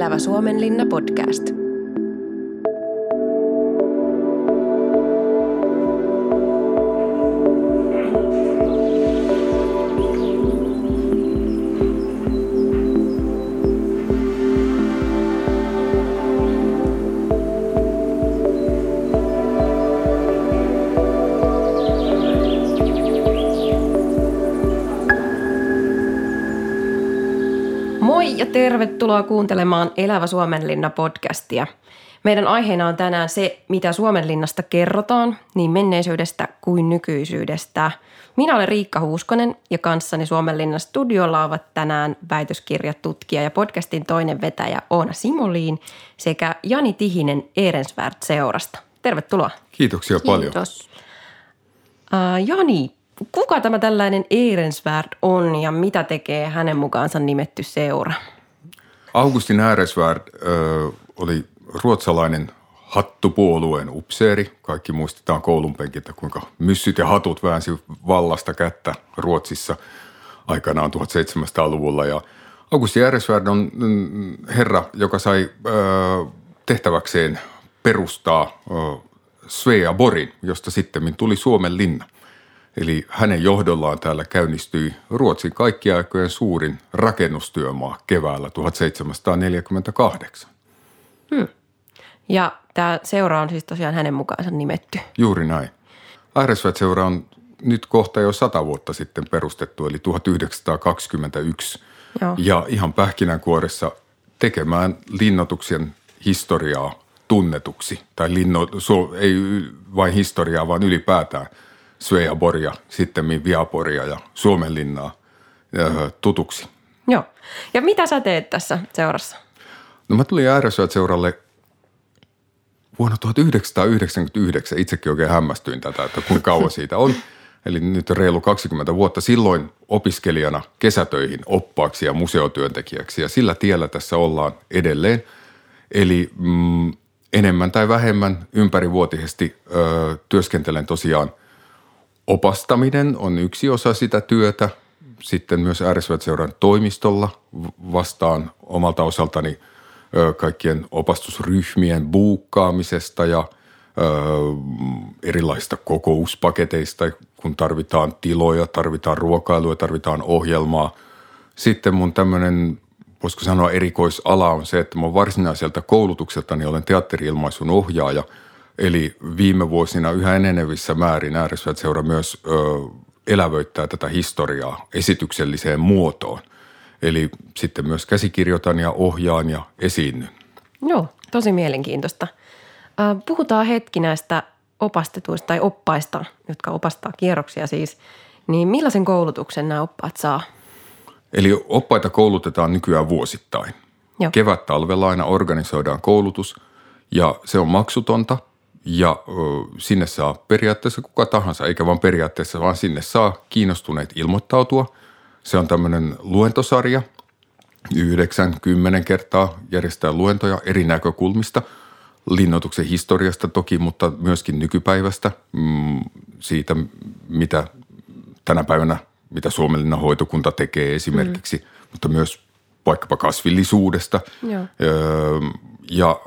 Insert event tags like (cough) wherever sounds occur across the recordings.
Elävä Suomenlinna podcast. Tervetuloa kuuntelemaan Elävä Suomenlinna podcastia. Meidän aiheena on tänään se, mitä Suomenlinnasta kerrotaan, niin menneisyydestä kuin nykyisyydestä. Minä olen Riikka Huuskonen ja kanssani Suomenlinnan studiolla ovat tänään väitöskirjatutkija ja podcastin toinen vetäjä Oona Simoliin sekä Jani Tihinen Ehrensvärd-seurasta. Tervetuloa. Kiitoksia paljon. Kiitos. Uh, Jani, kuka tämä tällainen Ehrensvärd on ja mitä tekee hänen mukaansa nimetty seura? Augustin Ääresvärd ö, oli ruotsalainen hattupuolueen upseeri. Kaikki muistetaan koulun penkiltä, kuinka myssyt ja hatut väänsi vallasta kättä Ruotsissa aikanaan 1700-luvulla. Ja Augusti Ääresvärd on mm, herra, joka sai ö, tehtäväkseen perustaa ö, Svea Borin, josta sitten tuli Suomen linna. Eli hänen johdollaan täällä käynnistyi Ruotsin kaikkiaikojen suurin rakennustyömaa keväällä 1748. Ja tämä seura on siis tosiaan hänen mukaansa nimetty. Juuri näin. Ääresvät-seura on nyt kohta jo sata vuotta sitten perustettu, eli 1921. Joo. Ja ihan pähkinänkuoressa tekemään linnoituksen historiaa tunnetuksi. Tai linno, ei vain historiaa, vaan ylipäätään Svea Boria, sitten Viaporia ja Suomenlinnaa tutuksi. Joo. Ja mitä sä teet tässä seurassa? No mä tulin Ääresvät-seuralle vuonna 1999. Itsekin oikein hämmästyin tätä, että kuinka kauan siitä on. (laughs) Eli nyt reilu 20 vuotta silloin opiskelijana kesätöihin oppaaksi ja museotyöntekijäksi. Ja sillä tiellä tässä ollaan edelleen. Eli mm, enemmän tai vähemmän ympärivuotisesti ö, työskentelen tosiaan. Opastaminen on yksi osa sitä työtä. Sitten myös Ääresvät-seuran toimistolla vastaan omalta osaltani – kaikkien opastusryhmien buukkaamisesta ja ö, erilaisista kokouspaketeista, kun tarvitaan tiloja, tarvitaan ruokailua, tarvitaan ohjelmaa. Sitten mun tämmöinen, voisiko sanoa erikoisala on se, että mun varsinaiselta koulutukseltani olen teatteriilmaisun ohjaaja. Eli viime vuosina yhä enenevissä määrin ääresvät-seura myös ö, elävöittää tätä historiaa esitykselliseen muotoon. Eli sitten myös käsikirjoitan ja ohjaan ja esiinnyn. Joo, tosi mielenkiintoista. Puhutaan hetki näistä opastetuista tai oppaista, jotka opastaa kierroksia siis. Niin millaisen koulutuksen nämä oppaat saa? Eli oppaita koulutetaan nykyään vuosittain. Joo. Kevät-talvella aina organisoidaan koulutus ja se on maksutonta ja ö, sinne saa periaatteessa kuka tahansa, eikä vain periaatteessa, vaan sinne saa kiinnostuneet ilmoittautua. Se on tämmöinen luentosarja, yhdeksän, kymmenen kertaa järjestää luentoja eri näkökulmista, linnoituksen historiasta toki, mutta myöskin nykypäivästä, mm, siitä mitä tänä päivänä, mitä Suomenlinnan hoitokunta tekee esimerkiksi, mm. mutta myös vaikkapa kasvillisuudesta. Joo. Öö, ja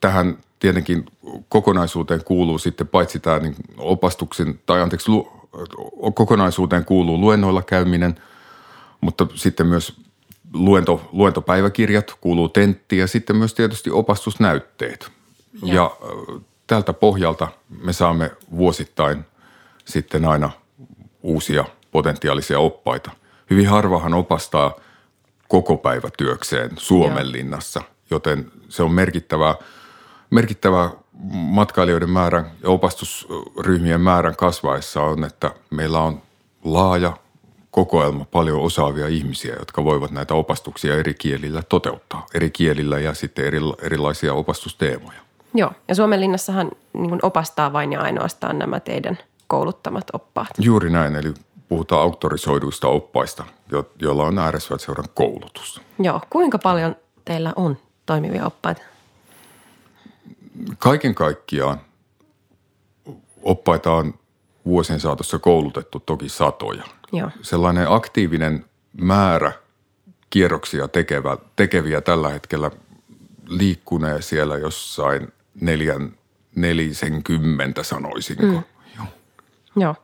tähän tietenkin kokonaisuuteen kuuluu sitten paitsi tämä niin opastuksen, tai anteeksi, lu, kokonaisuuteen kuuluu luennoilla käyminen, mutta sitten myös luento, luentopäiväkirjat, kuuluu tentti ja sitten myös tietysti opastusnäytteet. Ja ö, tältä pohjalta me saamme vuosittain sitten aina uusia potentiaalisia oppaita. Hyvin harvahan opastaa koko päivä työkseen Suomenlinnassa, joten se on merkittävää, merkittävää matkailijoiden määrän ja opastusryhmien määrän kasvaessa on, että meillä on laaja kokoelma paljon osaavia ihmisiä, jotka voivat näitä opastuksia eri kielillä toteuttaa. Eri kielillä ja sitten eri, erilaisia opastusteemoja. Joo, ja Suomenlinnassahan niin opastaa vain ja ainoastaan nämä teidän kouluttamat oppaat. Juuri näin, eli puhutaan auktorisoiduista oppaista, jo- joilla on ääresvät-seuran koulutus. Joo, kuinka paljon teillä on toimivia oppaita? Kaiken kaikkiaan oppaita on vuosien saatossa koulutettu toki satoja. Joo. Sellainen aktiivinen määrä kierroksia tekevä, tekeviä tällä hetkellä liikkunee siellä jossain neljän, nelisenkymmentä sanoisinko. Mm. Joo. Joo.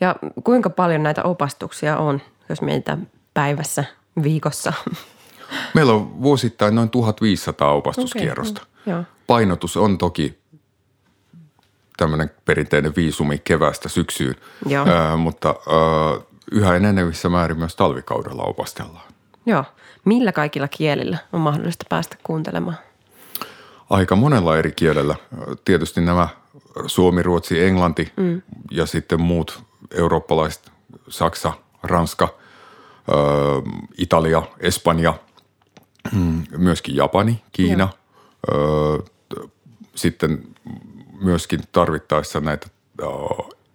Ja kuinka paljon näitä opastuksia on, jos meitä päivässä, viikossa? Meillä on vuosittain noin 1500 opastuskierrosta. Okay. Joo. Painotus on toki tämmöinen perinteinen viisumi kevästä syksyyn, Joo. Mutta ää, yhä enenevissä määrin myös talvikaudella opastellaan. Joo. Millä kaikilla kielillä on mahdollista päästä kuuntelemaan? Aika monella eri kielellä. Tietysti nämä suomi, ruotsi, englanti mm. ja sitten muut eurooppalaiset, Saksa, Ranska, Italia, Espanja, mm, myöskin Japani, Kiina. sitten myöskin tarvittaessa näitä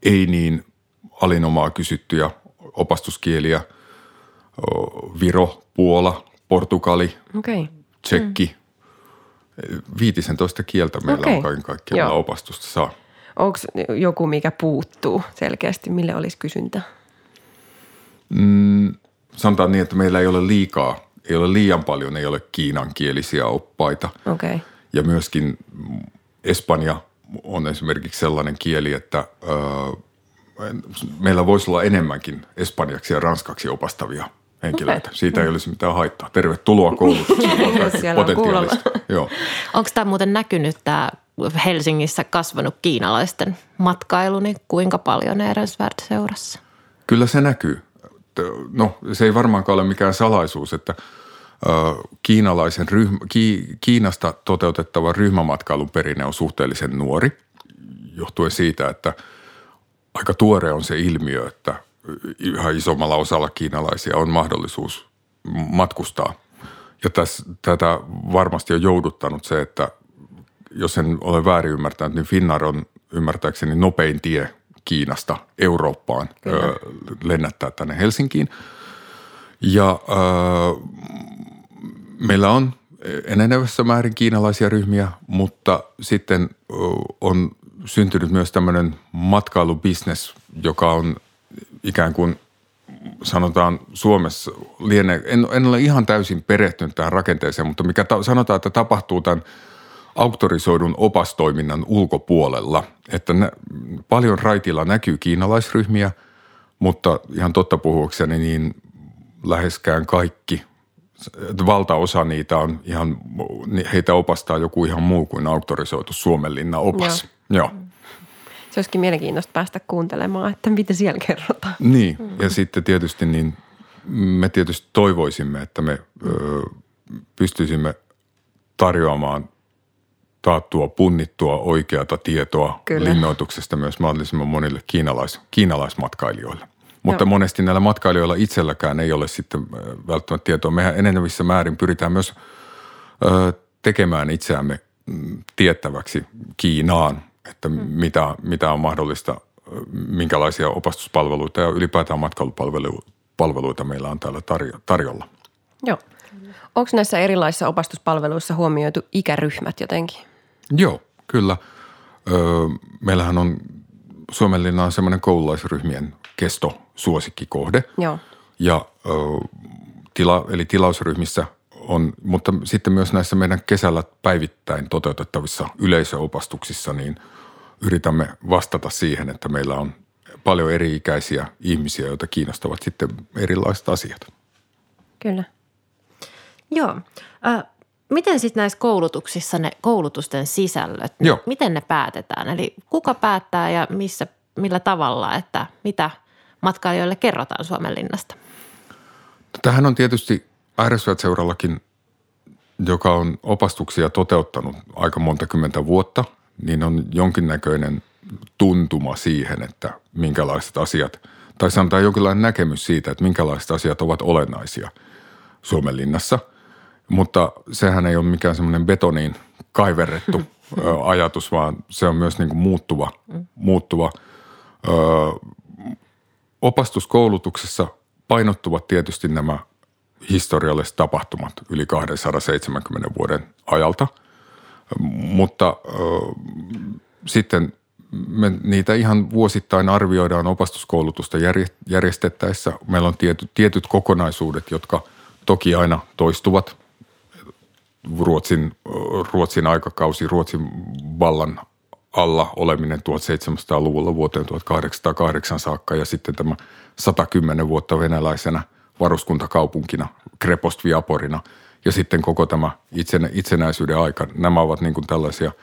ei niin alinomaa kysyttyjä opastuskieliä – Viro, Puola, Portugali, okay. Tsekki. Mm. 15 kieltä meillä okay. on kaiken kaikkiaan opastusta saa. Onko joku, mikä puuttuu selkeästi, mille olisi kysyntä? Mm, sanotaan niin, että meillä ei ole liikaa, ei ole liian paljon, ei ole kiinankielisiä oppaita. Okay. Ja myöskin Espanja on esimerkiksi sellainen kieli, että ö, meillä voisi olla enemmänkin espanjaksi ja ranskaksi opastavia – henkilöitä. Okay. Siitä ei olisi mitään haittaa. Tervetuloa koulutukseen. (laughs) potentiaalista. Joo. Onko tämä muuten näkynyt tämä Helsingissä kasvanut kiinalaisten matkailu, niin kuinka paljon Ehrensvärd seurassa? Kyllä se näkyy. No se ei varmaankaan ole mikään salaisuus, että kiinalaisen ryhmä, Kiinasta toteutettava ryhmämatkailun perinne on suhteellisen nuori, johtuen siitä, että aika tuore on se ilmiö, että – yhä isommalla osalla kiinalaisia on mahdollisuus matkustaa. Ja tässä, tätä varmasti on jouduttanut se, että jos en ole väärin ymmärtänyt, niin Finnair on ymmärtääkseni nopein tie Kiinasta Eurooppaan ö, lennättää tänne Helsinkiin. Ja ö, meillä on enenevässä määrin kiinalaisia ryhmiä, mutta sitten ö, on syntynyt myös tämmöinen matkailubisnes, joka on ikään kuin sanotaan Suomessa, liene, en, en ole ihan täysin perehtynyt tähän rakenteeseen, mutta mikä ta, sanotaan, että tapahtuu tämän auktorisoidun opastoiminnan ulkopuolella, että ne, paljon raitilla näkyy kiinalaisryhmiä, mutta ihan totta puhuakseni niin läheskään kaikki, valtaosa niitä on ihan, heitä opastaa joku ihan muu kuin auktorisoitu Suomenlinna opas. Joo. Joo se olisikin mielenkiintoista päästä kuuntelemaan, että mitä siellä kerrotaan. Niin, mm. ja sitten tietysti niin me tietysti toivoisimme, että me ö, pystyisimme tarjoamaan taattua, punnittua oikeata tietoa Kyllä. linnoituksesta myös mahdollisimman monille kiinalais, kiinalaismatkailijoille. Mutta Joo. monesti näillä matkailijoilla itselläkään ei ole sitten välttämättä tietoa. Mehän enenevissä määrin pyritään myös ö, tekemään itseämme mm, tiettäväksi Kiinaan – että mm. mitä, mitä on mahdollista, minkälaisia opastuspalveluita ja ylipäätään matkailupalveluita meillä on täällä tarjo- tarjolla. Joo. Onko näissä erilaisissa opastuspalveluissa huomioitu ikäryhmät jotenkin? Joo, kyllä. Öö, meillähän on Suomenlinna on semmoinen koululaisryhmien kesto suosikkikohde. Joo. Ja ö, tila, eli tilausryhmissä on, mutta sitten myös näissä meidän kesällä päivittäin toteutettavissa yleisöopastuksissa, niin yritämme vastata siihen, että meillä on paljon eri-ikäisiä ihmisiä, joita kiinnostavat sitten erilaiset asiat. Kyllä. Joo. Äh, miten sitten näissä koulutuksissa ne koulutusten sisällöt, Joo. miten ne päätetään? Eli kuka päättää ja missä, millä tavalla, että mitä matkailijoille kerrotaan Suomenlinnasta? Tähän on tietysti RSV-seurallakin, joka on opastuksia toteuttanut aika monta kymmentä vuotta, niin on jonkinnäköinen tuntuma siihen, että minkälaiset asiat, tai sanotaan jonkinlainen näkemys siitä, että minkälaiset asiat ovat olennaisia Suomenlinnassa. Mutta sehän ei ole mikään semmoinen betoniin kaiverrettu (laughs) ajatus, vaan se on myös niin kuin muuttuva, muuttuva. Ö, opastuskoulutuksessa painottuvat tietysti nämä historialliset tapahtumat yli 270 vuoden ajalta. Mutta ö, sitten me niitä ihan vuosittain arvioidaan opastuskoulutusta järjestettäessä. Meillä on tietyt, tietyt kokonaisuudet, jotka toki aina toistuvat. Ruotsin, Ruotsin aikakausi, Ruotsin vallan alla oleminen 1700-luvulla vuoteen 1808 saakka ja sitten tämä 110 vuotta venäläisenä varuskuntakaupunkina, Krepostviaporina ja sitten koko tämä itsenäisyyden aika. Nämä ovat niin kuin tällaisia –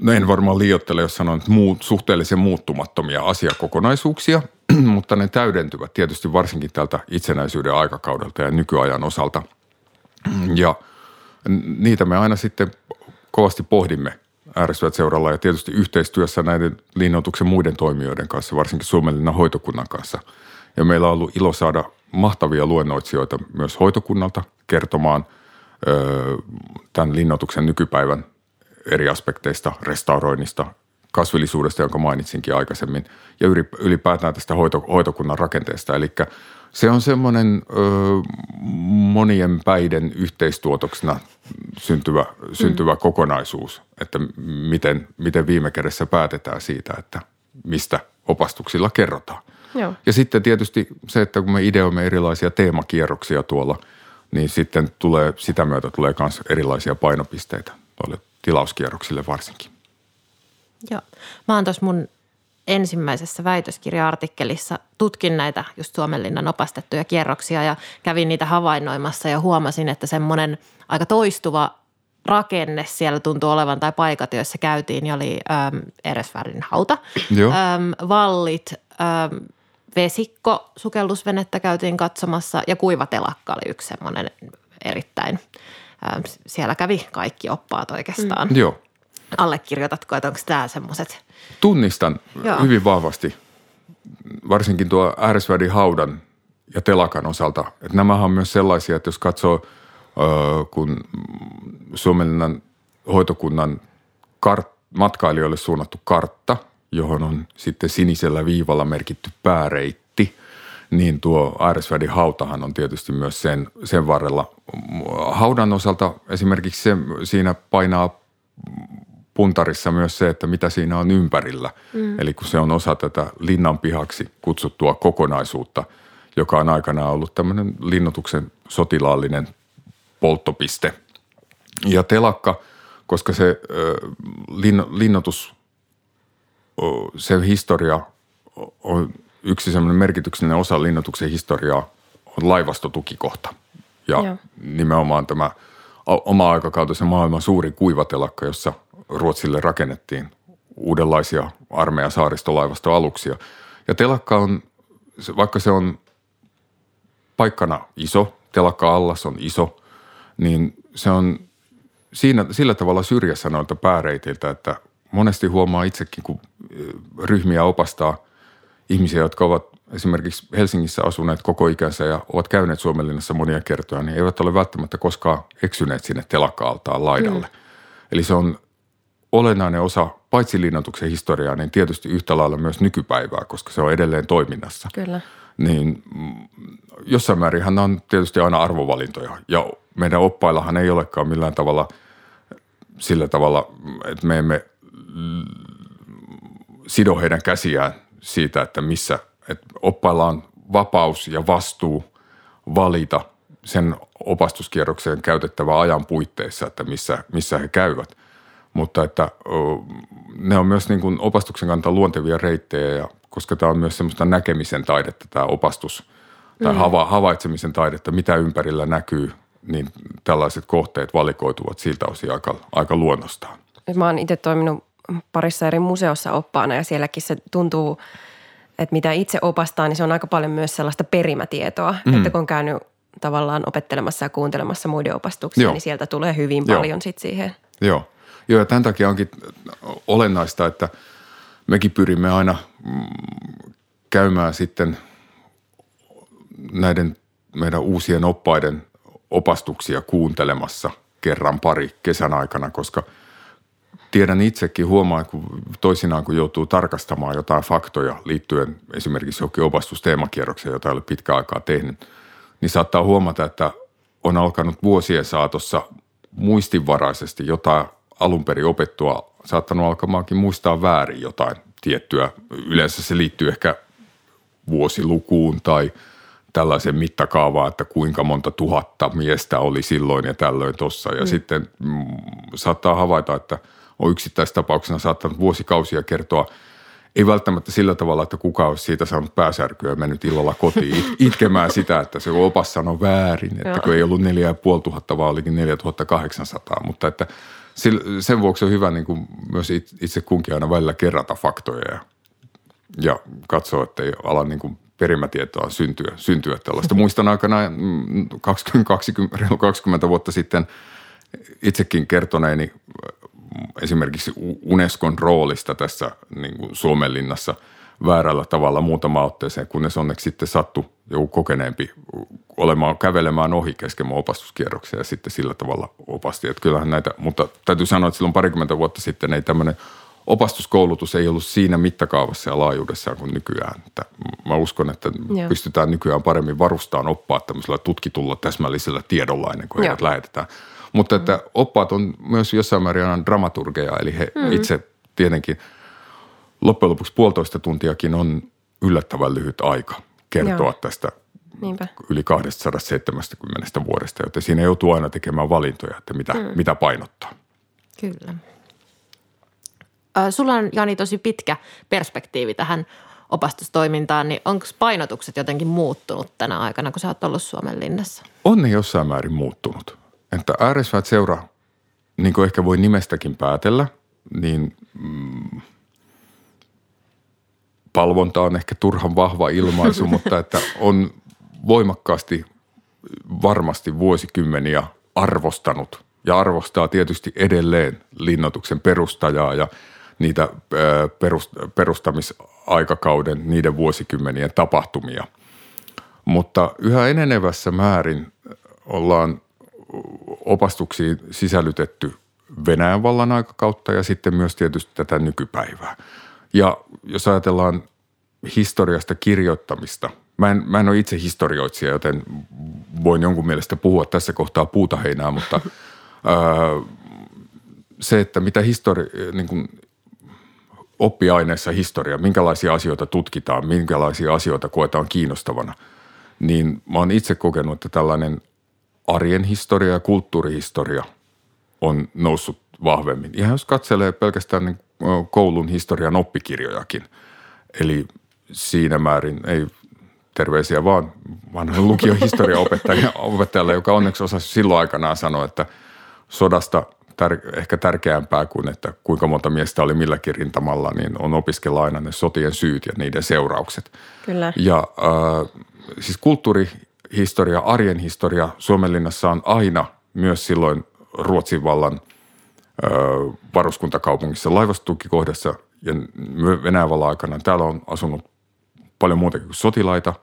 no en varmaan liioittele, jos sanon, että muut, suhteellisen muuttumattomia asiakokonaisuuksia, (clears throat) mutta ne täydentyvät tietysti varsinkin tältä itsenäisyyden aikakaudelta ja nykyajan osalta. Ja niitä me aina sitten kovasti pohdimme ääristyvät seuralla ja tietysti yhteistyössä näiden linnoituksen muiden toimijoiden kanssa, varsinkin Suomenlinnan hoitokunnan kanssa. Ja meillä on ollut ilo saada mahtavia luennoitsijoita myös hoitokunnalta kertomaan ö, tämän linnoituksen nykypäivän eri aspekteista, restauroinnista, kasvillisuudesta, jonka mainitsinkin aikaisemmin, ja ylipäätään tästä hoito, hoitokunnan rakenteesta. Eli se on semmoinen ö, monien päiden yhteistuotoksena syntyvä, syntyvä mm. kokonaisuus, että miten, miten viime kädessä päätetään siitä, että mistä opastuksilla kerrotaan. Joo. Ja sitten tietysti se, että kun me ideoimme erilaisia teemakierroksia tuolla, niin sitten tulee, sitä myötä tulee myös erilaisia painopisteitä tuolle tilauskierroksille varsinkin. Joo. Mä oon tuossa mun ensimmäisessä väitöskirja-artikkelissa tutkin näitä just Suomenlinnan opastettuja kierroksia ja kävin niitä havainnoimassa ja huomasin, että semmoinen aika toistuva rakenne siellä tuntuu olevan tai paikat, joissa käytiin, niin oli äm, Eresvärin hauta, äm, vallit, äm, vesikko, sukellusvenettä käytiin katsomassa ja kuivatelakka oli yksi semmoinen erittäin – siellä kävi kaikki oppaat oikeastaan. Mm. Joo. Allekirjoitatko, että onko tämä semmoiset? Tunnistan Joo. hyvin vahvasti, varsinkin tuo ääresvädin haudan ja telakan osalta. Että nämähän on myös sellaisia, että jos katsoo, kun Suomenlinnan hoitokunnan kart, matkailijoille suunnattu kartta, johon on sitten sinisellä viivalla merkitty pääreitti – niin tuo Aaresvädin hautahan on tietysti myös sen, sen varrella. Haudan osalta esimerkiksi se, siinä painaa puntarissa myös se, että mitä siinä on ympärillä. Mm. Eli kun se on osa tätä linnan pihaksi kutsuttua kokonaisuutta, joka on aikanaan ollut tämmöinen linnoituksen sotilaallinen polttopiste. Ja telakka, koska se lin, linnoitus, se historia on yksi semmoinen merkityksellinen osa linnoituksen historiaa on laivastotukikohta. Ja Joo. nimenomaan tämä oma aikakautisen maailman suuri kuivatelakka, jossa Ruotsille rakennettiin uudenlaisia armeijan saaristolaivastoaluksia. Ja telakka on, vaikka se on paikkana iso, telakka allas on iso, niin se on siinä, sillä tavalla syrjässä noilta pääreitiltä, että monesti huomaa itsekin, kun ryhmiä opastaa – ihmisiä, jotka ovat esimerkiksi Helsingissä asuneet koko ikänsä ja ovat käyneet Suomenlinnassa monia kertoja, niin eivät ole välttämättä koskaan eksyneet sinne telakka-altaan laidalle. Mm. Eli se on olennainen osa paitsi linnoituksen historiaa, niin tietysti yhtä lailla myös nykypäivää, koska se on edelleen toiminnassa. Kyllä. Niin mm, jossain määrin on tietysti aina arvovalintoja ja meidän oppaillahan ei olekaan millään tavalla sillä tavalla, että me emme sido heidän käsiään siitä, että missä että oppailla on vapaus ja vastuu valita sen opastuskierrokseen käytettävä ajan puitteissa, että missä, missä he käyvät. Mutta että ne on myös niin kuin opastuksen kannalta luontevia reittejä, ja koska tämä on myös semmoista näkemisen taidetta, tämä opastus, tai mm. hava, havaitsemisen taidetta, mitä ympärillä näkyy, niin tällaiset kohteet valikoituvat siltä osin aika, aika luonnostaan. Mä oon itse toiminut parissa eri museossa oppaana ja sielläkin se tuntuu, että mitä itse opastaa, niin se on aika paljon myös sellaista perimätietoa, mm. että kun on käynyt tavallaan opettelemassa ja kuuntelemassa muiden opastuksia, Joo. niin sieltä tulee hyvin Joo. paljon sit siihen. Joo. Joo, ja tämän takia onkin olennaista, että mekin pyrimme aina mm, käymään sitten näiden meidän uusien oppaiden opastuksia kuuntelemassa kerran pari kesän aikana, koska – tiedän itsekin, huomaan, kun toisinaan kun joutuu tarkastamaan jotain faktoja liittyen esimerkiksi johonkin opastusteemakierrokseen, jota ei ole pitkä aikaa tehnyt, niin saattaa huomata, että on alkanut vuosien saatossa muistinvaraisesti jotain alun perin opettua, saattanut alkamaankin muistaa väärin jotain tiettyä. Yleensä se liittyy ehkä vuosilukuun tai, tällaisen mittakaavaan, että kuinka monta tuhatta miestä oli silloin ja tällöin tuossa. Ja mm. sitten mm, saattaa havaita, että on yksittäistapauksena saattanut vuosikausia kertoa – ei välttämättä sillä tavalla, että kuka olisi siitä saanut pääsärkyä ja mennyt illalla kotiin (laughs) it- itkemään sitä, että se opas sanoi väärin, että kun ei ollut 4500, vaan olikin 4800, mutta että sen vuoksi on hyvä niin kuin myös itse kunkin aina välillä kerrata faktoja ja, ja katsoa, että ei ala niin kuin perimätietoa syntyä, syntyä tällaista. Muistan aikana 20, 20, 20 vuotta sitten itsekin kertoneeni esimerkiksi Unescon roolista tässä niin kuin Suomenlinnassa väärällä tavalla muutama otteeseen, kunnes onneksi sitten sattui joku kokeneempi olemaan, kävelemään ohi kesken opastuskierroksia ja sitten sillä tavalla opasti. Että kyllähän näitä, mutta täytyy sanoa, että silloin parikymmentä vuotta sitten ei tämmöinen opastuskoulutus ei ollut siinä mittakaavassa ja laajuudessa kuin nykyään. Että mä uskon, että Joo. pystytään nykyään paremmin varustamaan oppaat tämmöisellä tutkitulla täsmällisellä tiedolla ennen kuin heidät lähetetään – mutta että oppaat on myös jossain määrin dramaturgeja, eli he mm. itse tietenkin loppujen lopuksi puolitoista tuntiakin on yllättävän lyhyt aika kertoa Joo. tästä Niinpä. yli 270 vuodesta, joten siinä joutuu aina tekemään valintoja, että mitä, mm. mitä painottaa. Kyllä. Sulla on, Jani, tosi pitkä perspektiivi tähän opastustoimintaan, niin onko painotukset jotenkin muuttunut tänä aikana, kun sä oot ollut Suomen linnassa? On ne jossain määrin muuttunut että ääresväät seura, niin kuin ehkä voi nimestäkin päätellä, niin mm, palvonta on ehkä turhan vahva ilmaisu, (laughs) mutta että on voimakkaasti varmasti vuosikymmeniä arvostanut ja arvostaa tietysti edelleen linnoituksen perustajaa ja niitä perustamisaikakauden, niiden vuosikymmenien tapahtumia. Mutta yhä enenevässä määrin ollaan opastuksiin sisällytetty Venäjän vallan aikakautta ja sitten myös tietysti tätä nykypäivää. Ja jos ajatellaan historiasta kirjoittamista, mä en, mä en ole itse historioitsija, joten voin jonkun mielestä puhua tässä kohtaa puutaheinää, mutta (laughs) ää, se, että mitä histori, niin kuin oppiaineessa historia, minkälaisia asioita tutkitaan, minkälaisia asioita koetaan kiinnostavana, niin mä oon itse kokenut, että tällainen – arjen historia ja kulttuurihistoria on noussut vahvemmin. Ihan jos katselee pelkästään niin koulun historian oppikirjojakin. Eli siinä määrin ei terveisiä vaan vanhan (laughs) lukion opettajalle, joka onneksi osasi silloin aikanaan sanoa, että sodasta tär- ehkä tärkeämpää kuin, että kuinka monta miestä oli milläkin rintamalla, niin on opiskella aina ne sotien syyt ja niiden seuraukset. Kyllä. Ja äh, siis kulttuuri historia, arjen historia Suomenlinnassa on aina myös silloin Ruotsin vallan varuskuntakaupungissa laivastukikohdassa ja Venäjän vallan aikana. Täällä on asunut paljon muutakin kuin sotilaita,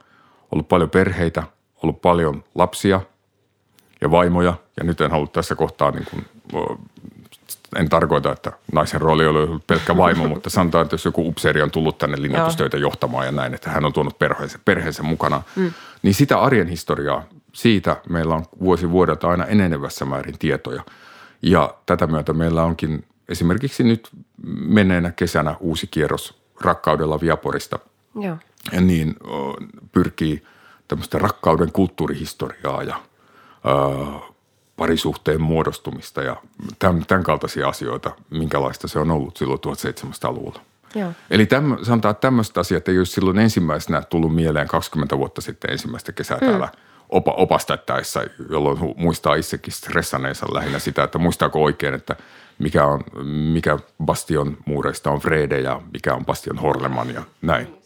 ollut paljon perheitä, ollut paljon lapsia ja vaimoja. Ja nyt en halua tässä kohtaa niin kuin, en tarkoita, että naisen rooli oli ollut pelkkä vaimo, mutta sanotaan, että jos joku upseeri on tullut tänne linnoitustöitä johtamaan ja näin, että hän on tuonut perheensä, perheensä mukana, mm. niin sitä arjen historiaa, siitä meillä on vuosi vuodelta aina enenevässä määrin tietoja. Ja tätä myötä meillä onkin esimerkiksi nyt menneenä kesänä uusi kierros rakkaudella Viaporista. Joo. Ja niin pyrkii tämmöistä rakkauden kulttuurihistoriaa ja parisuhteen muodostumista ja tämän, tämän kaltaisia asioita, minkälaista se on ollut silloin 1700-luvulla. Joo. Eli täm, sanotaan, että tämmöiset asiat ei olisi silloin ensimmäisenä tullut mieleen 20 vuotta sitten ensimmäistä kesää mm. täällä opa, opastettaessa, jolloin muistaa itsekin stressaneensa lähinnä sitä, että muistaako oikein, että mikä, on, mikä Bastion muureista on Frede ja mikä on Bastion Horleman ja näin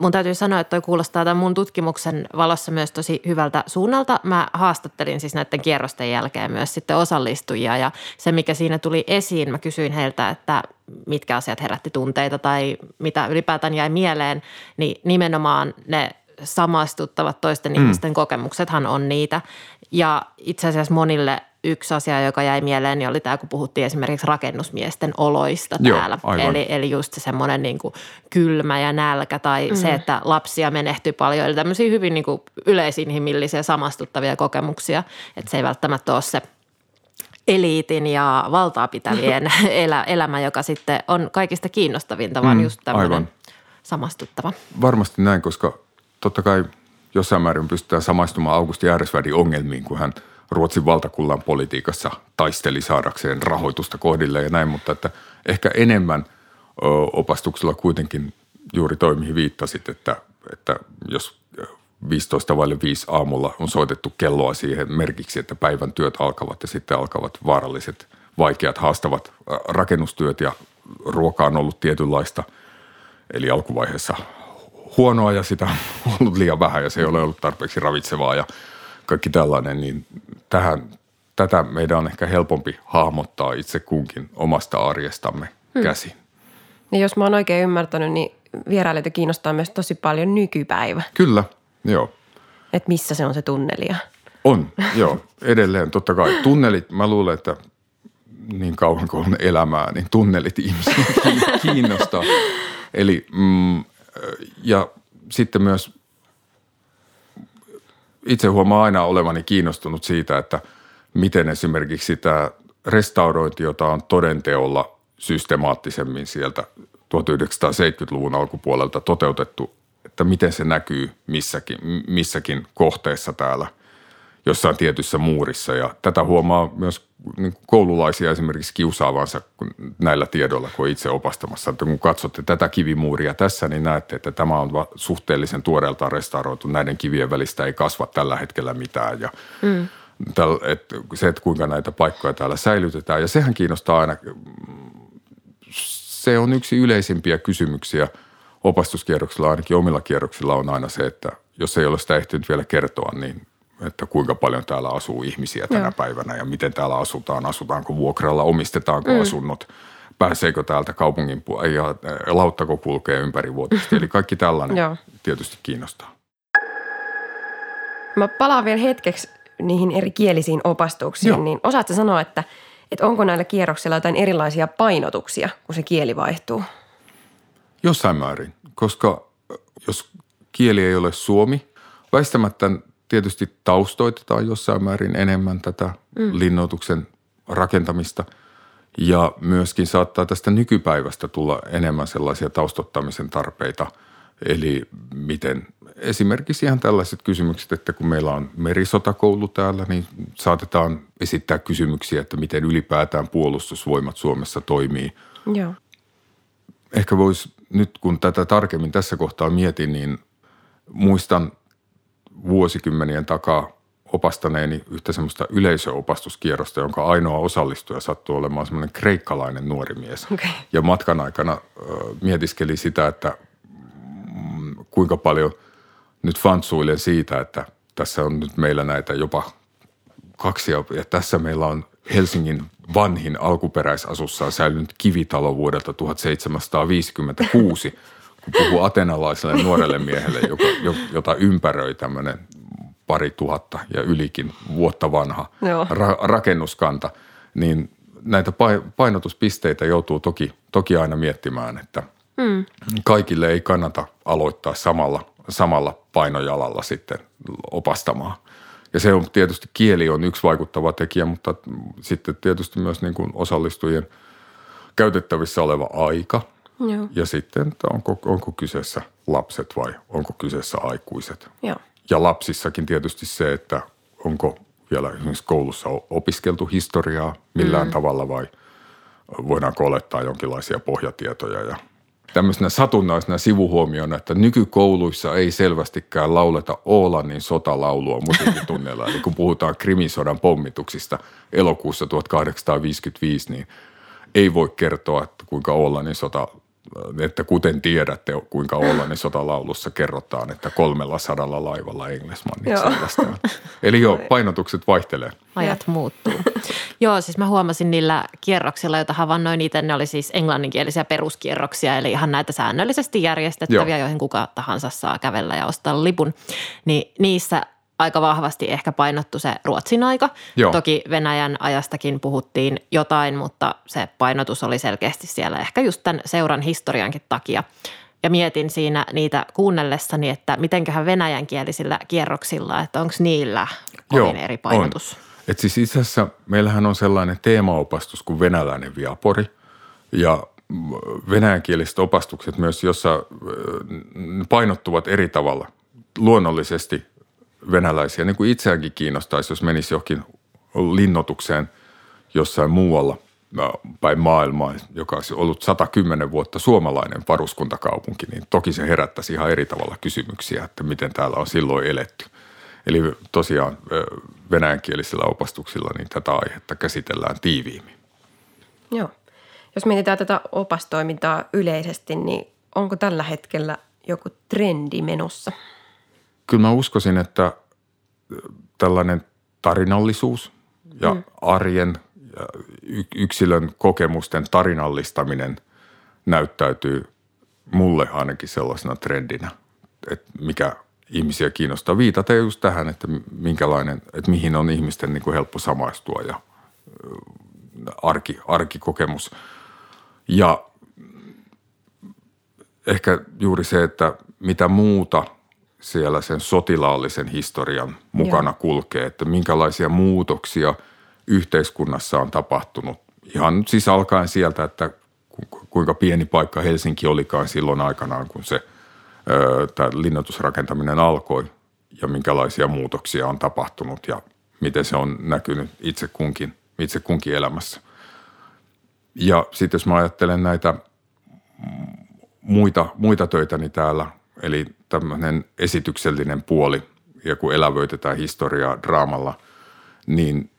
mun täytyy sanoa, että toi kuulostaa tämän mun tutkimuksen valossa myös tosi hyvältä suunnalta. Mä haastattelin siis näiden kierrosten jälkeen myös sitten osallistujia ja se, mikä siinä tuli esiin, mä kysyin heiltä, että mitkä asiat herätti tunteita tai mitä ylipäätään jäi mieleen, niin nimenomaan ne samastuttavat toisten mm. ihmisten kokemuksethan on niitä. Ja itse asiassa monille yksi asia, joka jäi mieleen, niin oli tämä, kun puhuttiin esimerkiksi rakennusmiesten oloista täällä. Joo, eli, eli just se semmoinen niin kuin kylmä ja nälkä tai mm. se, että lapsia menehtyy paljon. Eli tämmöisiä hyvin niin kuin yleisinhimillisiä samastuttavia kokemuksia, että se ei välttämättä ole se eliitin ja valtaa pitävien (laughs) elä, elämä, joka sitten on kaikista kiinnostavinta, vaan mm, just tämmöinen aivan. samastuttava. Varmasti näin, koska totta kai jossain määrin pystytään samaistumaan Augusti Järjesvädin ongelmiin, kun hän Ruotsin valtakullan politiikassa taisteli saadakseen rahoitusta kohdille ja näin, mutta että ehkä enemmän opastuksella kuitenkin juuri toi, mihin viittasit, että, että jos 15 vai 5 aamulla on soitettu kelloa siihen merkiksi, että päivän työt alkavat ja sitten alkavat vaaralliset, vaikeat, haastavat rakennustyöt ja ruoka on ollut tietynlaista. Eli alkuvaiheessa huonoa ja sitä on ollut liian vähän ja se ei ole ollut tarpeeksi ravitsevaa ja kaikki tällainen, niin tähän, tätä meidän on ehkä helpompi hahmottaa itse kunkin omasta arjestamme hmm. käsin. Ja jos mä oon oikein ymmärtänyt, niin vierailijoita kiinnostaa myös tosi paljon nykypäivä. Kyllä, joo. Että missä se on se tunnelia? On, joo. Edelleen totta kai. Tunnelit, mä luulen, että niin kauan kuin on elämää, niin tunnelit ihmisiä kiinnostaa. Eli mm, ja sitten myös itse huomaan aina olevani kiinnostunut siitä, että miten esimerkiksi tämä restaurointi, jota on todenteolla systemaattisemmin sieltä 1970-luvun alkupuolelta toteutettu, että miten se näkyy missäkin, missäkin kohteessa täällä jossain tietyssä muurissa. Ja tätä huomaa myös niin koululaisia esimerkiksi kiusaavansa näillä tiedoilla, kun itse opastamassa. Että kun katsotte tätä kivimuuria tässä, niin näette, että tämä on suhteellisen tuoreeltaan restauroitu. Näiden kivien välistä ei kasva tällä hetkellä mitään. Ja mm. täl, et, se, että kuinka näitä paikkoja täällä säilytetään. Ja sehän kiinnostaa aina se on yksi yleisimpiä kysymyksiä opastuskierroksilla, ainakin omilla kierroksilla on aina se, että jos ei ole sitä ehtinyt vielä kertoa, niin että kuinka paljon täällä asuu ihmisiä tänä Joo. päivänä ja miten täällä asutaan, asutaanko vuokralla, omistetaanko mm. asunnot, pääseekö täältä kaupungin pu- ja lauttako kulkee ympäri vuotisesti. Eli kaikki tällainen Joo. tietysti kiinnostaa. Mä palaan vielä hetkeksi niihin eri kielisiin opastuksiin, Joo. niin osaatko sanoa, että – että onko näillä kierroksilla jotain erilaisia painotuksia, kun se kieli vaihtuu? Jossain määrin, koska jos kieli ei ole suomi, väistämättä tietysti taustoitetaan jossain määrin enemmän tätä mm. linnoituksen rakentamista ja myöskin saattaa tästä nykypäivästä tulla enemmän sellaisia taustottamisen tarpeita, eli miten esimerkiksi ihan tällaiset kysymykset, että kun meillä on merisotakoulu täällä, niin saatetaan esittää kysymyksiä, että miten ylipäätään puolustusvoimat Suomessa toimii. Joo. Ehkä voisi nyt, kun tätä tarkemmin tässä kohtaa mietin, niin muistan vuosikymmenien takaa opastaneeni yhtä semmoista yleisöopastuskierrosta, jonka ainoa osallistuja sattui olemaan semmoinen kreikkalainen nuori mies. Okay. Ja matkan aikana äh, mietiskeli sitä, että mm, kuinka paljon – nyt fantsuilen siitä, että tässä on nyt meillä näitä jopa kaksi ja tässä meillä on Helsingin vanhin alkuperäisasussaan säilynyt kivitalo vuodelta 1756, kun (laughs) puhuu atenalaiselle nuorelle miehelle, joka, jota ympäröi tämmöinen pari tuhatta ja ylikin vuotta vanha ra- rakennuskanta, niin näitä painotuspisteitä joutuu toki, toki aina miettimään, että mm. kaikille ei kannata aloittaa samalla samalla painojalalla sitten opastamaan. Ja se on tietysti, kieli on yksi vaikuttava tekijä, mutta sitten tietysti myös niin kuin osallistujien käytettävissä oleva aika. Joo. Ja sitten, että onko, onko kyseessä lapset vai onko kyseessä aikuiset. Joo. Ja lapsissakin tietysti se, että onko vielä esimerkiksi koulussa opiskeltu historiaa millään mm. tavalla vai voidaanko olettaa jonkinlaisia pohjatietoja ja – tämmöisenä satunnaisena sivuhuomiona, että nykykouluissa ei selvästikään lauleta Oolannin sotalaulua musiikkitunneilla. Eli kun puhutaan krimisodan pommituksista elokuussa 1855, niin ei voi kertoa, että kuinka Oolannin sota että kuten tiedätte, kuinka Ollanin sotalaulussa kerrotaan, että kolmella sadalla laivalla Englismanniksi Eli joo, painotukset vaihtelee. Ajat muuttuu. (laughs) joo, siis mä huomasin niillä kierroksilla, joita havainnoin itse, ne oli siis englanninkielisiä peruskierroksia, eli ihan näitä säännöllisesti järjestettäviä, joo. joihin kuka tahansa saa kävellä ja ostaa lipun. Niin niissä aika vahvasti ehkä painottu se Ruotsin aika. Joo. Toki Venäjän ajastakin puhuttiin jotain, mutta se painotus oli selkeästi siellä ehkä just tämän seuran historiankin takia. Ja mietin siinä niitä kuunnellessani, että mitenköhän venäjänkielisillä kierroksilla, että onko niillä kovin eri painotus. On. Et siis itse asiassa meillähän on sellainen teemaopastus kuin venäläinen viapori ja venäjänkieliset opastukset myös, jossa painottuvat eri tavalla – luonnollisesti venäläisiä, niin kuin itseäänkin kiinnostaisi, jos menisi johonkin linnotukseen jossain muualla päin maailmaa, joka olisi ollut 110 vuotta suomalainen varuskuntakaupunki, niin toki se herättäisi ihan eri tavalla kysymyksiä, että miten täällä on silloin eletty. Eli tosiaan venäjänkielisillä opastuksilla niin tätä aihetta käsitellään tiiviimmin. Joo. Jos mietitään tätä opastoimintaa yleisesti, niin onko tällä hetkellä joku trendi menossa? Kyllä mä uskoisin, että tällainen tarinallisuus ja mm. arjen ja yksilön kokemusten tarinallistaminen näyttäytyy mulle ainakin sellaisena trendinä, että mikä ihmisiä kiinnostaa. Viitata just tähän, että minkälainen, että mihin on ihmisten niin kuin helppo samaistua ja arki, arkikokemus. Ja ehkä juuri se, että mitä muuta siellä sen sotilaallisen historian mukana Joo. kulkee, että minkälaisia muutoksia yhteiskunnassa on tapahtunut. Ihan siis alkaen sieltä, että kuinka pieni paikka Helsinki olikaan silloin aikanaan, kun se tämä linnoitusrakentaminen alkoi ja minkälaisia muutoksia on tapahtunut ja miten se on näkynyt itse kunkin, itse kunkin elämässä. Ja sitten jos mä ajattelen näitä muita, muita töitäni täällä, eli tämmöinen esityksellinen puoli, ja kun elävöitetään historiaa draamalla, niin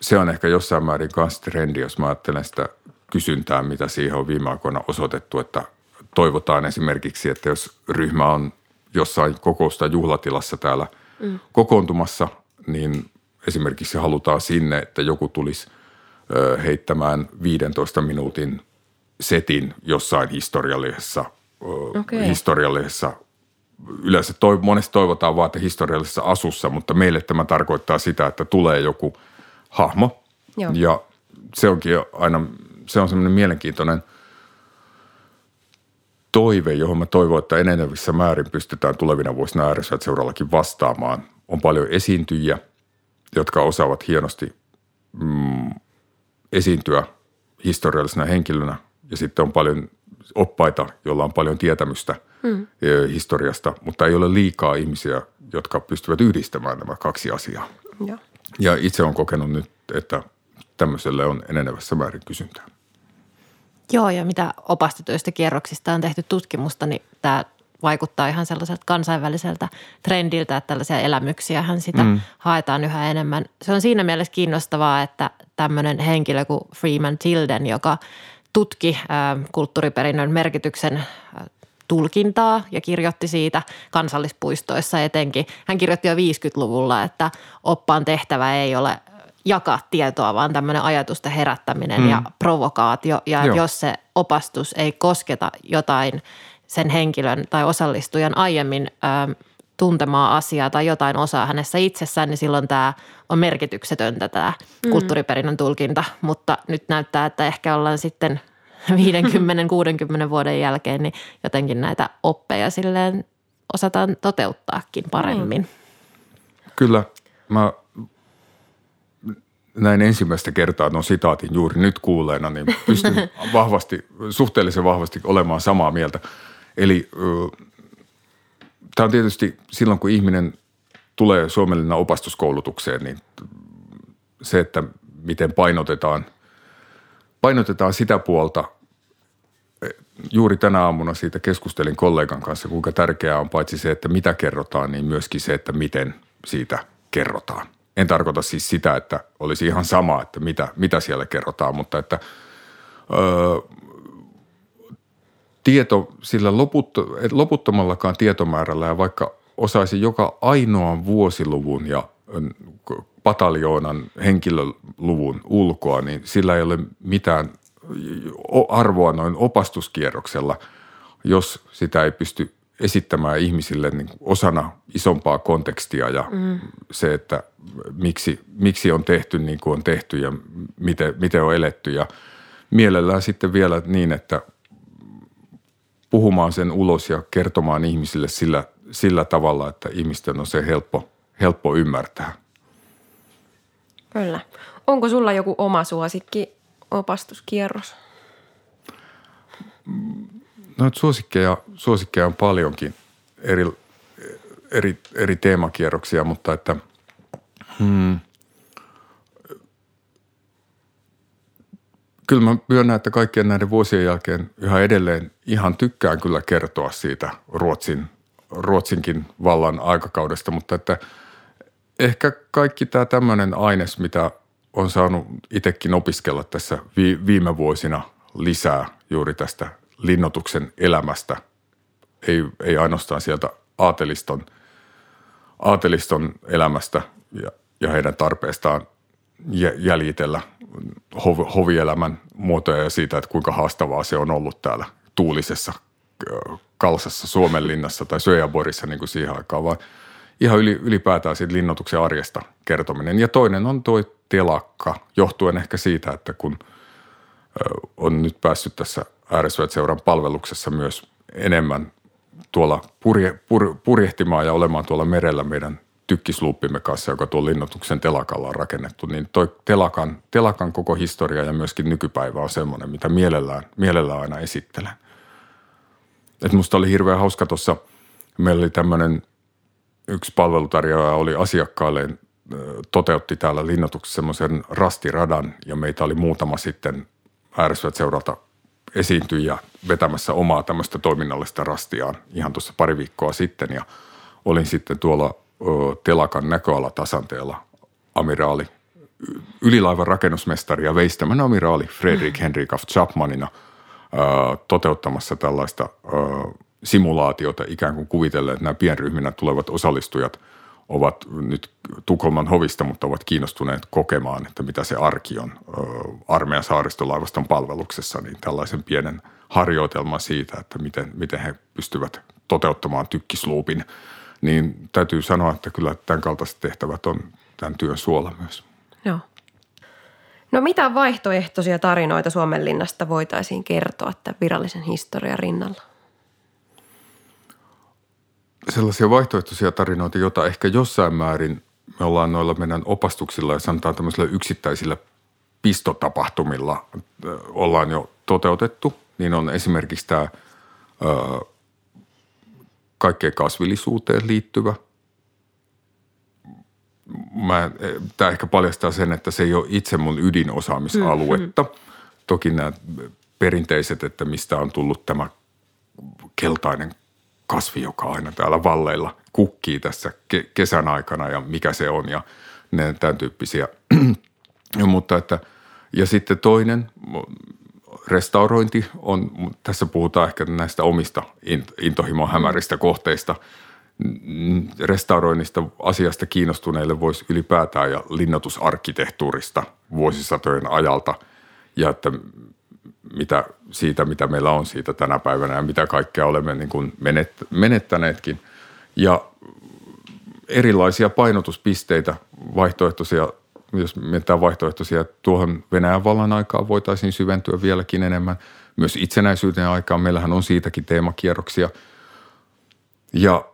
se on ehkä jossain määrin myös trendi, jos mä ajattelen sitä kysyntää, mitä siihen on viime aikoina osoitettu, että toivotaan esimerkiksi, että jos ryhmä on jossain kokousta juhlatilassa täällä mm. kokoontumassa, niin esimerkiksi halutaan sinne, että joku tulisi heittämään 15 minuutin setin jossain historiallisessa, okay. historiallisessa yleensä toi, monesti toivotaan vaan, että historiallisessa asussa, mutta meille tämä tarkoittaa sitä, että tulee joku hahmo. Joo. Ja se onkin aina, se on semmoinen mielenkiintoinen toive, johon mä toivon, että enenevissä määrin pystytään tulevina vuosina ääressäät seurallakin vastaamaan. On paljon esiintyjiä, jotka osaavat hienosti mm, esiintyä historiallisena henkilönä ja sitten on paljon oppaita, joilla on paljon tietämystä mm. historiasta, mutta ei ole liikaa ihmisiä, jotka pystyvät yhdistämään nämä kaksi asiaa. Ja, ja itse olen kokenut nyt, että tämmöiselle on enenevässä määrin kysyntää. Joo, ja mitä opastetuista kierroksista on tehty tutkimusta, niin tämä vaikuttaa ihan sellaiselta kansainväliseltä trendiltä, että tällaisia elämyksiä sitä mm. haetaan yhä enemmän. Se on siinä mielessä kiinnostavaa, että tämmöinen henkilö kuin Freeman Tilden, joka tutki kulttuuriperinnön merkityksen tulkintaa ja kirjoitti siitä kansallispuistoissa etenkin. Hän kirjoitti jo 50-luvulla, että oppaan tehtävä ei ole jakaa tietoa, vaan tämmöinen ajatusten herättäminen mm. ja provokaatio. Ja jos se opastus ei kosketa jotain sen henkilön tai osallistujan aiemmin ö, tuntemaa asiaa tai jotain osaa hänessä itsessään, niin silloin tämä on merkityksetöntä tämä mm. kulttuuriperinnön tulkinta. Mutta nyt näyttää, että ehkä ollaan sitten 50-60 vuoden jälkeen, niin jotenkin näitä oppeja silleen osataan toteuttaakin paremmin. Mm. Kyllä. Mä näin ensimmäistä kertaa no sitaatin juuri nyt kuuleena, niin pystyn (laughs) vahvasti, suhteellisen vahvasti olemaan samaa mieltä. Eli tämä on tietysti silloin, kun ihminen tulee Suomellinen opastuskoulutukseen, niin se, että miten painotetaan, painotetaan sitä puolta. Juuri tänä aamuna siitä keskustelin kollegan kanssa, kuinka tärkeää on paitsi se, että mitä kerrotaan, niin myöskin se, että miten siitä kerrotaan. En tarkoita siis sitä, että olisi ihan sama, että mitä, mitä siellä kerrotaan, mutta että öö, tieto sillä loput, loputtomallakaan tietomäärällä ja vaikka osaisi joka ainoan vuosiluvun ja pataljoonan henkilöluvun ulkoa, niin sillä ei ole mitään arvoa noin opastuskierroksella, jos sitä ei pysty esittämään ihmisille niin osana isompaa kontekstia ja mm. se, että miksi, miksi on tehty niin kuin on tehty ja miten, miten on eletty ja mielellään sitten vielä niin, että puhumaan sen ulos ja kertomaan ihmisille sillä, sillä tavalla, että ihmisten on se helppo, helppo ymmärtää. Kyllä. Onko sulla joku oma suosikki opastuskierros? No suosikkeja, suosikkeja on paljonkin eri, eri, eri teemakierroksia, mutta että hmm, kyllä mä myönnän, että kaikkien näiden vuosien jälkeen yhä edelleen ihan tykkään kyllä kertoa siitä Ruotsin, Ruotsinkin vallan aikakaudesta, mutta että ehkä kaikki tämä tämmöinen aines, mitä on saanut itsekin opiskella tässä viime vuosina lisää juuri tästä linnotuksen elämästä, ei, ei ainoastaan sieltä aateliston, aateliston elämästä ja, ja heidän tarpeestaan jäljitellä hovielämän muotoja ja siitä, että kuinka haastavaa se on ollut täällä tuulisessa kalsassa Suomenlinnassa tai Söjaborissa niin kuin siihen aikaan, vaan ihan yli, ylipäätään siitä linnoituksen arjesta kertominen. Ja toinen on tuo telakka, johtuen ehkä siitä, että kun on nyt päässyt tässä ääresyyt-seuran palveluksessa myös enemmän tuolla purje, pur, purjehtimaan ja olemaan tuolla merellä meidän tykkisluuppimme kanssa, joka tuon linnoituksen telakalla on rakennettu, niin toi telakan, telakan koko historia ja myöskin nykypäivä on semmoinen, mitä mielellään, mielellään aina esittelen. Et musta oli hirveän hauska tuossa, meillä oli tämmöinen yksi palvelutarjoaja oli asiakkaalle, toteutti täällä linnoituksessa semmoisen rastiradan ja meitä oli muutama sitten ääresivät seuralta esiintyjä vetämässä omaa tämmöistä toiminnallista rastiaan ihan tuossa pari viikkoa sitten. Ja olin sitten tuolla telakan näköalatasanteella amiraali, ylilaivan rakennusmestari ja veistämän amiraali Fredrik Henrik af Chapmanina toteuttamassa tällaista simulaatiota ikään kuin kuvitellen, että nämä pienryhminä tulevat osallistujat ovat nyt Tukholman hovista, mutta ovat kiinnostuneet kokemaan, että mitä se arki on armeijan saaristolaivaston palveluksessa, niin tällaisen pienen harjoitelman siitä, että miten, miten he pystyvät toteuttamaan tykkisluupin – niin täytyy sanoa, että kyllä tämän kaltaiset tehtävät on tämän työn suola myös. Joo. No mitä vaihtoehtoisia tarinoita Suomenlinnasta voitaisiin kertoa tämän virallisen historian rinnalla? Sellaisia vaihtoehtoisia tarinoita, joita ehkä jossain määrin me ollaan noilla meidän opastuksilla ja sanotaan tämmöisillä yksittäisillä pistotapahtumilla ollaan jo toteutettu, niin on esimerkiksi tämä kaikkeen kasvillisuuteen liittyvä. Mä, tämä ehkä paljastaa sen, että se ei ole itse mun ydinosaamisaluetta. Mm-hmm. Toki nämä perinteiset, että mistä on tullut tämä keltainen kasvi, joka aina täällä valleilla kukkii tässä ke- kesän aikana ja mikä se on ja ne tämän tyyppisiä. (clears throat) Mutta että, ja sitten toinen, restaurointi on, tässä puhutaan ehkä näistä omista intohimon hämäristä kohteista. Restauroinnista asiasta kiinnostuneille voisi ylipäätään ja linnoitusarkkitehtuurista vuosisatojen ajalta ja että mitä, siitä, mitä meillä on siitä tänä päivänä ja mitä kaikkea olemme niin kuin menettäneetkin. Ja erilaisia painotuspisteitä, vaihtoehtoisia jos mietitään vaihtoehtoisia, tuohon Venäjän vallan aikaan voitaisiin syventyä vieläkin enemmän. Myös itsenäisyyden aikaan meillähän on siitäkin teemakierroksia. Ja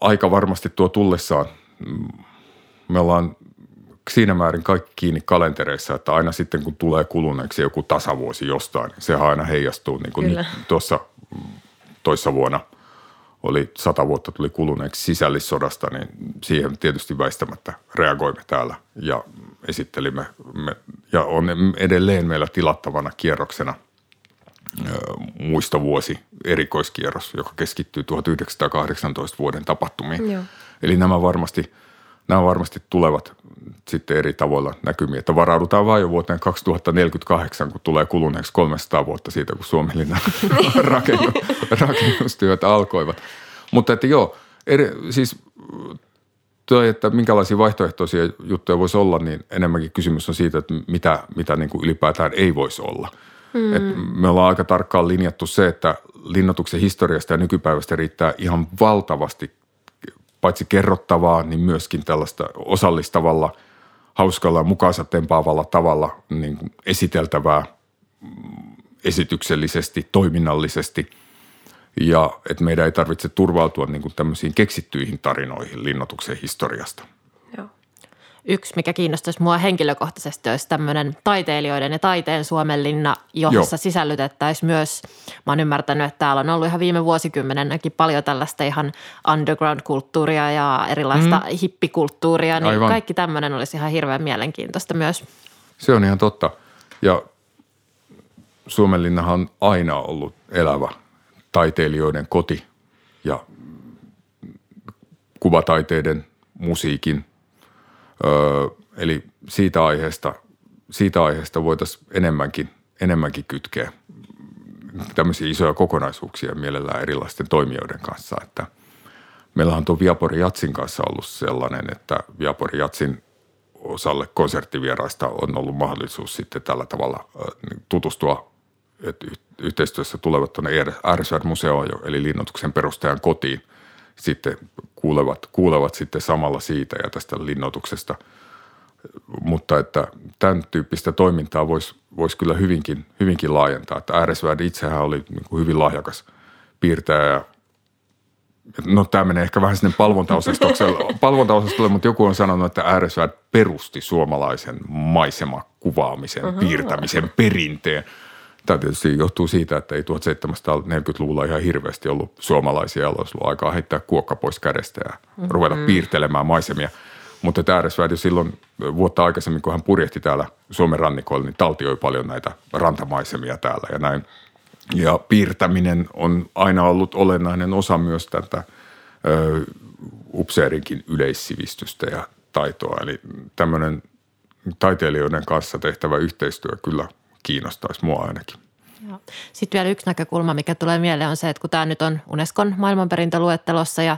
aika varmasti tuo tullessaan, me ollaan siinä määrin kaikki kiinni kalentereissa, että aina sitten kun tulee kuluneeksi joku tasavuosi jostain, niin sehän aina heijastuu niin kuin tuossa toissa vuonna – oli sata vuotta tuli kuluneeksi sisällissodasta, niin siihen tietysti väistämättä reagoimme täällä ja esittelimme me, ja on edelleen meillä tilattavana kierroksena muistovuosi erikoiskierros, joka keskittyy 1918 vuoden tapahtumiin. Joo. Eli nämä varmasti, nämä varmasti tulevat sitten eri tavoilla näkymiin, että varaudutaan vain jo vuoteen 2048, kun tulee kuluneeksi 300 vuotta siitä, kun Suomenlinnan (laughs) rakennustyöt alkoivat. Mutta että joo, eri, siis toi, että minkälaisia vaihtoehtoisia juttuja voisi olla, niin enemmänkin kysymys on siitä, että mitä, mitä niin kuin ylipäätään ei voisi olla. Hmm. Et me ollaan aika tarkkaan linjattu se, että linnoituksen historiasta ja nykypäivästä riittää ihan valtavasti paitsi kerrottavaa, niin myöskin tällaista osallistavalla, hauskalla ja mukaansa tempaavalla tavalla niin esiteltävää mm, esityksellisesti, toiminnallisesti – ja että meidän ei tarvitse turvautua niin kuin tämmöisiin keksittyihin tarinoihin linnoituksen historiasta. Yksi, mikä kiinnostaisi mua henkilökohtaisesti, olisi tämmöinen taiteilijoiden ja taiteen Suomenlinna, jossa Joo. sisällytettäisiin myös, mä oon ymmärtänyt, että täällä on ollut ihan viime vuosikymmenenäkin paljon tällaista ihan underground-kulttuuria ja erilaista mm. hippikulttuuria, niin Aivan. kaikki tämmöinen olisi ihan hirveän mielenkiintoista myös. Se on ihan totta. Ja Suomenlinnahan on aina ollut elävä taiteilijoiden koti ja kuvataiteiden, musiikin. Eli siitä aiheesta, siitä aiheesta voitaisiin enemmänkin, enemmänkin kytkeä tämmöisiä isoja kokonaisuuksia mielellään erilaisten toimijoiden kanssa. Että meillä on tuo Viapori Jatsin kanssa ollut sellainen, että Viapori Jatsin osalle konserttivieraista on ollut mahdollisuus sitten tällä tavalla tutustua, että yhteistyössä tulevat tuonne RSR-museoon, eli linnoituksen perustajan kotiin, sitten kuulevat, kuulevat sitten samalla siitä ja tästä linnoituksesta. Mutta että tämän tyyppistä toimintaa voisi vois kyllä hyvinkin, hyvinkin laajentaa. Että RSVD itsehän oli niin kuin hyvin lahjakas piirtäjä ja No tämä menee ehkä vähän sinne palvontaosastolle, (laughs) palvontaosastolle mutta joku on sanonut, että RSV perusti suomalaisen maisemakuvaamisen, piirtämisen perinteen. Tämä tietysti johtuu siitä, että ei 1740-luvulla ihan hirveästi ollut suomalaisia, joilla olisi ollut aikaa heittää kuokka pois kädestä ja mm-hmm. ruveta piirtelemään maisemia. Mutta Ääresväät jo silloin vuotta aikaisemmin, kun hän purjehti täällä Suomen rannikoilla, niin taltioi paljon näitä rantamaisemia täällä ja näin. Ja piirtäminen on aina ollut olennainen osa myös tätä ö, upseerinkin yleissivistystä ja taitoa. Eli tämmöinen taiteilijoiden kanssa tehtävä yhteistyö kyllä kiinnostaisi mua ainakin. Sitten vielä yksi näkökulma, mikä tulee mieleen on se, että kun tämä nyt on Unescon maailmanperintöluettelossa ja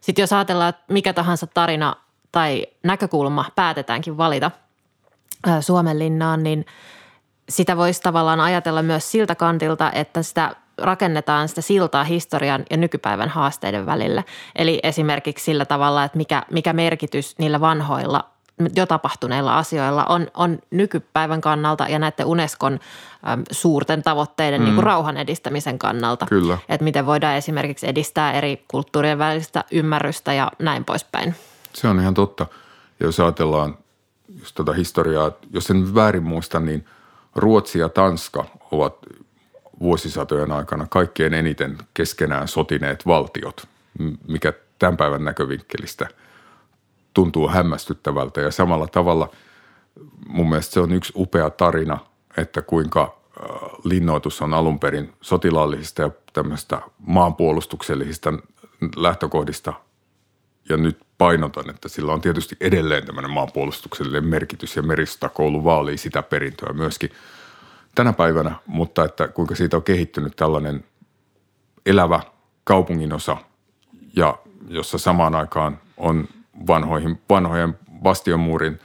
sitten jos ajatellaan, että mikä tahansa tarina tai näkökulma päätetäänkin valita Suomen linnaan, niin sitä voisi tavallaan ajatella myös siltä kantilta, että sitä rakennetaan sitä siltaa historian ja nykypäivän haasteiden välille. Eli esimerkiksi sillä tavalla, että mikä, mikä merkitys niillä vanhoilla jo tapahtuneilla asioilla on, on nykypäivän kannalta ja näiden Unescon äm, suurten tavoitteiden mm. niin kuin rauhan edistämisen kannalta. Kyllä. Että miten voidaan esimerkiksi edistää eri kulttuurien välistä ymmärrystä ja näin poispäin. Se on ihan totta. Ja jos ajatellaan just tuota historiaa, jos en väärin muista, niin Ruotsi ja Tanska ovat vuosisatojen aikana kaikkein eniten keskenään sotineet valtiot, mikä tämän päivän näkövinkkelistä – tuntuu hämmästyttävältä ja samalla tavalla mun mielestä se on yksi upea tarina, että kuinka äh, linnoitus on alun perin sotilaallisista ja tämmöistä maanpuolustuksellisista lähtökohdista ja nyt painotan, että sillä on tietysti edelleen tämmöinen maanpuolustuksellinen merkitys ja meristakoulu vaalii sitä perintöä myöskin tänä päivänä, mutta että kuinka siitä on kehittynyt tällainen elävä kaupunginosa ja jossa samaan aikaan on vanhoihin, vanhojen bastionmuurin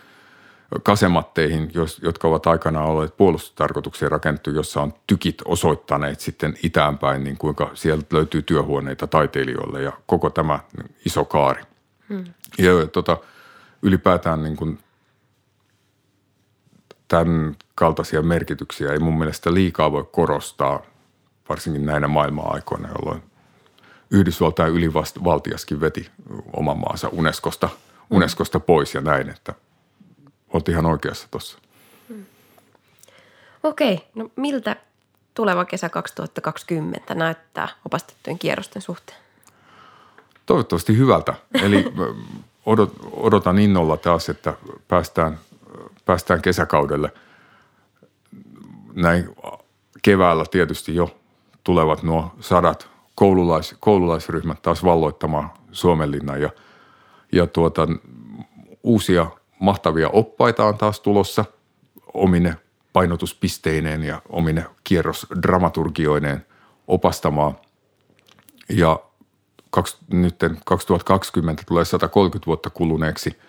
kasematteihin, jotka ovat aikanaan olleet puolustustarkoituksiin rakennettu, jossa on tykit osoittaneet sitten itäänpäin, niin kuinka sieltä löytyy työhuoneita taiteilijoille ja koko tämä iso kaari. Hmm. Ja tota, ylipäätään niin kuin tämän kaltaisia merkityksiä ei mun mielestä liikaa voi korostaa, varsinkin näinä maailman-aikoina, jolloin – Yhdysvaltain ylivaltiaskin veti oman maansa Unescosta. Unescosta pois ja näin, että olet ihan oikeassa tuossa. Mm. Okei, no miltä tuleva kesä 2020 näyttää opastettujen kierrosten suhteen? Toivottavasti hyvältä. Eli (laughs) odot, odotan innolla taas, että päästään, päästään kesäkaudelle. Näin keväällä tietysti jo tulevat nuo sadat koululais, koululaisryhmät taas valloittamaan Suomenlinnan ja, ja tuota, uusia mahtavia oppaita on taas tulossa omine painotuspisteineen ja omine kierrosdramaturgioineen opastamaan. Ja kaks, nyt 2020 tulee 130 vuotta kuluneeksi –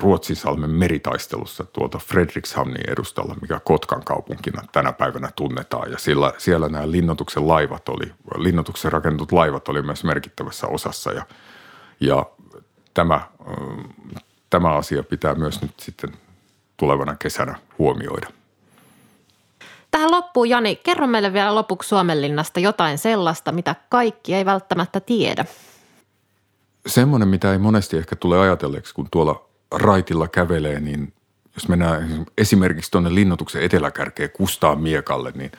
Ruotsinsalmen meritaistelussa tuolta Fredrikshamnin edustalla, mikä Kotkan kaupunkina tänä päivänä tunnetaan. Ja sillä, siellä nämä linnoituksen laivat oli, linnoituksen rakennetut laivat oli myös merkittävässä osassa ja, ja tämä, tämä asia pitää myös nyt sitten tulevana kesänä huomioida. Tähän loppuun, Jani, kerro meille vielä lopuksi Suomenlinnasta jotain sellaista, mitä kaikki ei välttämättä tiedä. Semmoinen, mitä ei monesti ehkä tule ajatelleeksi, kun tuolla raitilla kävelee, niin jos mennään esimerkiksi tuonne linnoituksen eteläkärkeen Kustaan miekalle, niin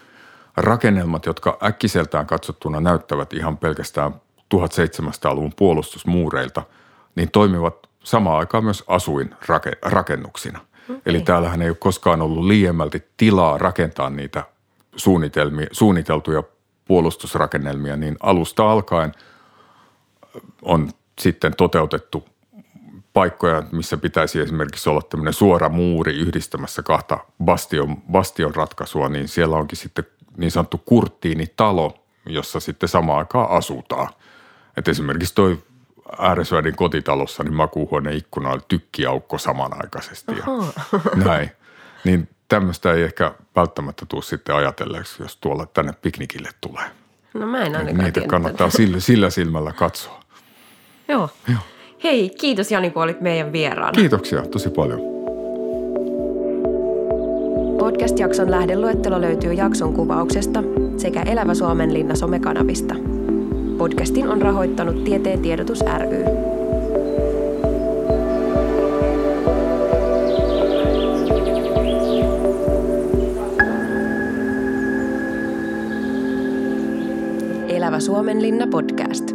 rakennelmat, jotka äkkiseltään katsottuna näyttävät ihan pelkästään 1700-luvun puolustusmuureilta, niin toimivat samaan aikaan myös asuinrakennuksina. Okay. Eli täällähän ei ole koskaan ollut liiemmälti tilaa rakentaa niitä suunniteltuja puolustusrakennelmia, niin alusta alkaen on sitten toteutettu paikkoja, missä pitäisi esimerkiksi olla tämmöinen suora muuri yhdistämässä kahta bastion, bastion ratkaisua, niin siellä onkin sitten niin sanottu kurttiinitalo, jossa sitten samaan aikaan asutaan. Et esimerkiksi toi Ääresvädin kotitalossa, niin makuuhuoneen ikkuna oli tykkiaukko samanaikaisesti ja (laughs) näin. Niin tämmöistä ei ehkä välttämättä tule sitten ajatelleeksi, jos tuolla tänne piknikille tulee. No mä en ainakaan Niitä kannattaa sillä, sillä silmällä katsoa. Joo. Joo. Hei, kiitos Jani, kun olit meidän vieraana. Kiitoksia tosi paljon. Podcast-jakson lähdeluettelo löytyy jakson kuvauksesta sekä Elävä Suomen linna somekanavista. Podcastin on rahoittanut Tieteen tiedotus ry. Elävä Suomen linna podcast.